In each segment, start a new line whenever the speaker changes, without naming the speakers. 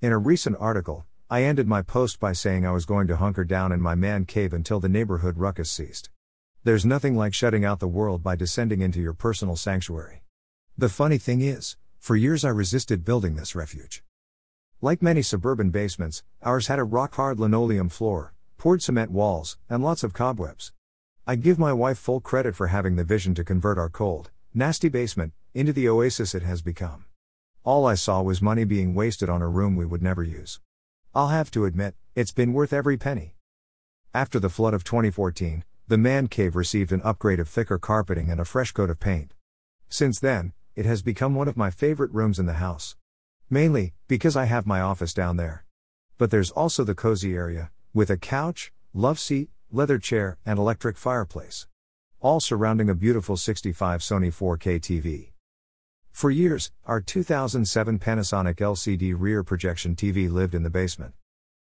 In a recent article, I ended my post by saying I was going to hunker down in my man cave until the neighborhood ruckus ceased. There's nothing like shutting out the world by descending into your personal sanctuary. The funny thing is, for years I resisted building this refuge. Like many suburban basements, ours had a rock hard linoleum floor, poured cement walls, and lots of cobwebs. I give my wife full credit for having the vision to convert our cold, nasty basement into the oasis it has become. All I saw was money being wasted on a room we would never use. I'll have to admit, it's been worth every penny. After the flood of 2014, the man cave received an upgrade of thicker carpeting and a fresh coat of paint. Since then, it has become one of my favorite rooms in the house. Mainly, because I have my office down there. But there's also the cozy area, with a couch, love seat, leather chair, and electric fireplace. All surrounding a beautiful 65 Sony 4K TV. For years, our 2007 Panasonic LCD rear projection TV lived in the basement.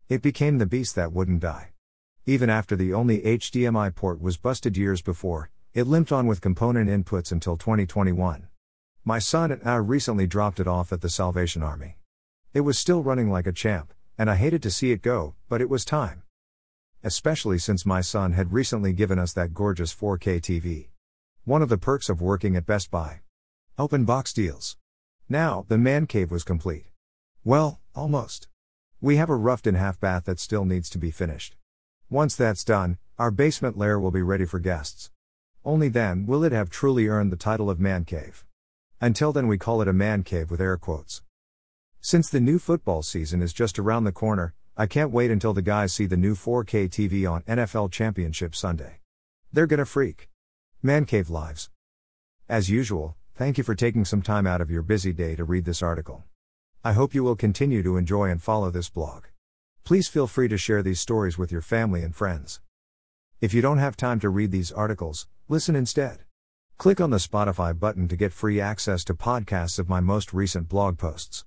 It became the beast that wouldn't die. Even after the only HDMI port was busted years before, it limped on with component inputs until 2021. My son and I recently dropped it off at the Salvation Army. It was still running like a champ, and I hated to see it go, but it was time. Especially since my son had recently given us that gorgeous 4K TV. One of the perks of working at Best Buy. Open box deals. Now, the man cave was complete. Well, almost. We have a roughed in half bath that still needs to be finished. Once that's done, our basement lair will be ready for guests. Only then will it have truly earned the title of man cave. Until then, we call it a man cave with air quotes. Since the new football season is just around the corner, I can't wait until the guys see the new 4K TV on NFL Championship Sunday. They're gonna freak. Man Cave Lives. As usual, Thank you for taking some time out of your busy day to read this article. I hope you will continue to enjoy and follow this blog. Please feel free to share these stories with your family and friends. If you don't have time to read these articles, listen instead. Click on the Spotify button to get free access to podcasts of my most recent blog posts.